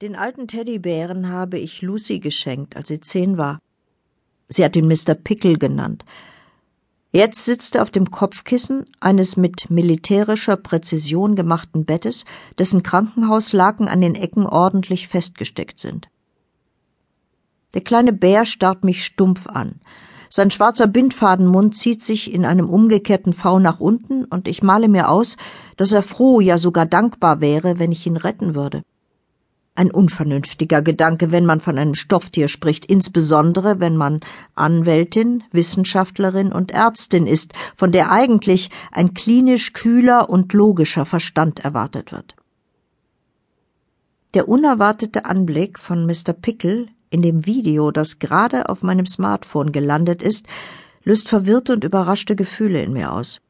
Den alten Teddybären habe ich Lucy geschenkt, als sie zehn war. Sie hat ihn Mr. Pickle genannt. Jetzt sitzt er auf dem Kopfkissen eines mit militärischer Präzision gemachten Bettes, dessen Krankenhauslaken an den Ecken ordentlich festgesteckt sind. Der kleine Bär starrt mich stumpf an. Sein schwarzer Bindfadenmund zieht sich in einem umgekehrten V nach unten, und ich male mir aus, dass er froh, ja sogar dankbar wäre, wenn ich ihn retten würde. Ein unvernünftiger Gedanke, wenn man von einem Stofftier spricht, insbesondere wenn man Anwältin, Wissenschaftlerin und Ärztin ist, von der eigentlich ein klinisch kühler und logischer Verstand erwartet wird. Der unerwartete Anblick von Mr. Pickle in dem Video, das gerade auf meinem Smartphone gelandet ist, löst verwirrte und überraschte Gefühle in mir aus.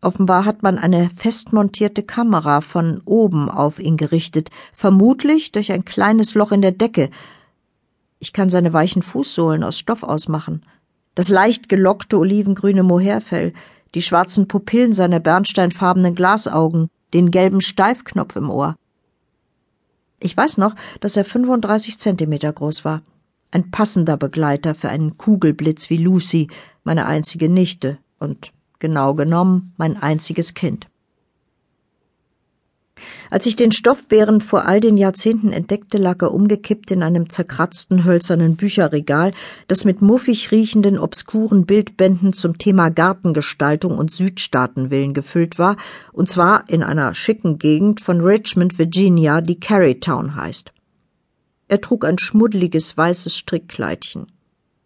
Offenbar hat man eine festmontierte Kamera von oben auf ihn gerichtet, vermutlich durch ein kleines Loch in der Decke. Ich kann seine weichen Fußsohlen aus Stoff ausmachen, das leicht gelockte olivengrüne Mohairfell, die schwarzen Pupillen seiner bernsteinfarbenen Glasaugen, den gelben Steifknopf im Ohr. Ich weiß noch, dass er 35 Zentimeter groß war. Ein passender Begleiter für einen Kugelblitz wie Lucy, meine einzige Nichte, und genau genommen mein einziges Kind. Als ich den Stoffbären vor all den Jahrzehnten entdeckte, lag er umgekippt in einem zerkratzten hölzernen Bücherregal, das mit muffig riechenden obskuren Bildbänden zum Thema Gartengestaltung und Südstaatenwillen gefüllt war, und zwar in einer schicken Gegend von Richmond, Virginia, die Carytown heißt. Er trug ein schmuddeliges weißes Strickkleidchen.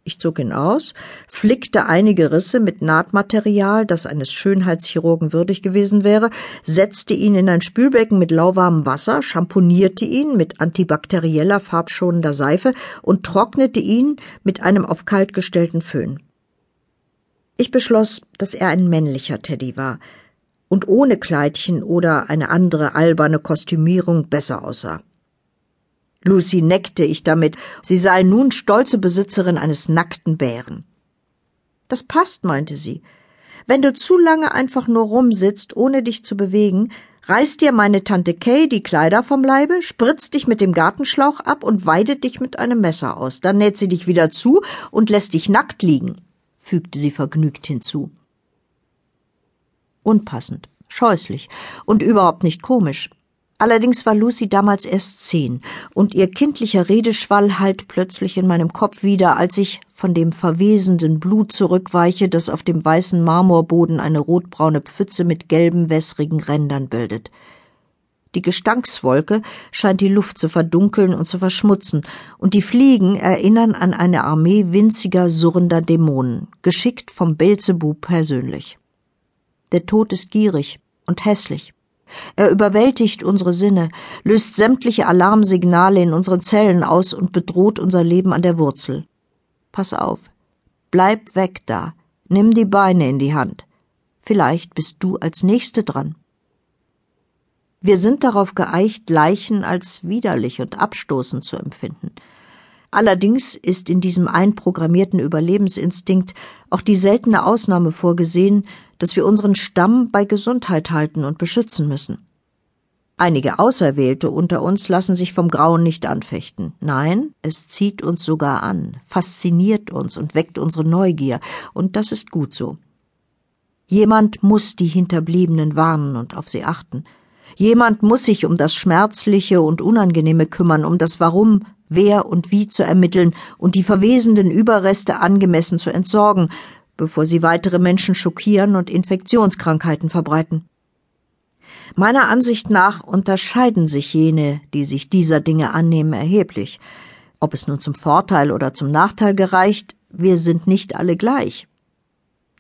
Ich zog ihn aus, flickte einige Risse mit Nahtmaterial, das eines Schönheitschirurgen würdig gewesen wäre, setzte ihn in ein Spülbecken mit lauwarmem Wasser, schamponierte ihn mit antibakterieller farbschonender Seife und trocknete ihn mit einem auf kalt gestellten Föhn. Ich beschloss, dass er ein männlicher Teddy war und ohne Kleidchen oder eine andere alberne Kostümierung besser aussah. Lucy neckte ich damit, sie sei nun stolze Besitzerin eines nackten Bären. Das passt, meinte sie. Wenn du zu lange einfach nur rumsitzt, ohne dich zu bewegen, reißt dir meine Tante Kay die Kleider vom Leibe, spritzt dich mit dem Gartenschlauch ab und weidet dich mit einem Messer aus. Dann näht sie dich wieder zu und lässt dich nackt liegen, fügte sie vergnügt hinzu. Unpassend, scheußlich und überhaupt nicht komisch. Allerdings war Lucy damals erst zehn, und ihr kindlicher Redeschwall hallt plötzlich in meinem Kopf wieder, als ich von dem verwesenden Blut zurückweiche, das auf dem weißen Marmorboden eine rotbraune Pfütze mit gelben, wässrigen Rändern bildet. Die Gestankswolke scheint die Luft zu verdunkeln und zu verschmutzen, und die Fliegen erinnern an eine Armee winziger, surrender Dämonen, geschickt vom Belzebub persönlich. Der Tod ist gierig und hässlich. Er überwältigt unsere Sinne, löst sämtliche Alarmsignale in unseren Zellen aus und bedroht unser Leben an der Wurzel. Pass auf. Bleib weg da. Nimm die Beine in die Hand. Vielleicht bist du als Nächste dran. Wir sind darauf geeicht, Leichen als widerlich und abstoßend zu empfinden. Allerdings ist in diesem einprogrammierten Überlebensinstinkt auch die seltene Ausnahme vorgesehen, dass wir unseren Stamm bei Gesundheit halten und beschützen müssen. Einige Auserwählte unter uns lassen sich vom Grauen nicht anfechten. Nein, es zieht uns sogar an, fasziniert uns und weckt unsere Neugier, und das ist gut so. Jemand muss die Hinterbliebenen warnen und auf sie achten. Jemand muss sich um das Schmerzliche und Unangenehme kümmern, um das Warum, wer und wie zu ermitteln und die verwesenden Überreste angemessen zu entsorgen, bevor sie weitere Menschen schockieren und Infektionskrankheiten verbreiten. Meiner Ansicht nach unterscheiden sich jene, die sich dieser Dinge annehmen, erheblich. Ob es nun zum Vorteil oder zum Nachteil gereicht, wir sind nicht alle gleich.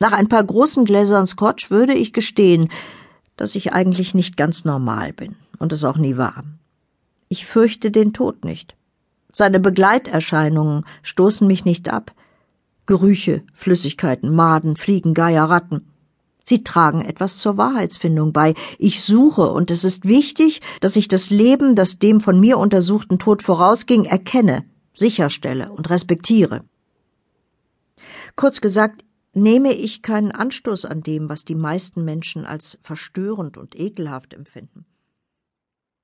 Nach ein paar großen Gläsern Scotch würde ich gestehen, dass ich eigentlich nicht ganz normal bin und es auch nie war. Ich fürchte den Tod nicht. Seine Begleiterscheinungen stoßen mich nicht ab. Gerüche, Flüssigkeiten, Maden, Fliegen, Geier, Ratten. Sie tragen etwas zur Wahrheitsfindung bei. Ich suche, und es ist wichtig, dass ich das Leben, das dem von mir untersuchten Tod vorausging, erkenne, sicherstelle und respektiere. Kurz gesagt, nehme ich keinen Anstoß an dem, was die meisten Menschen als verstörend und ekelhaft empfinden.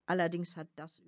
Allerdings hat das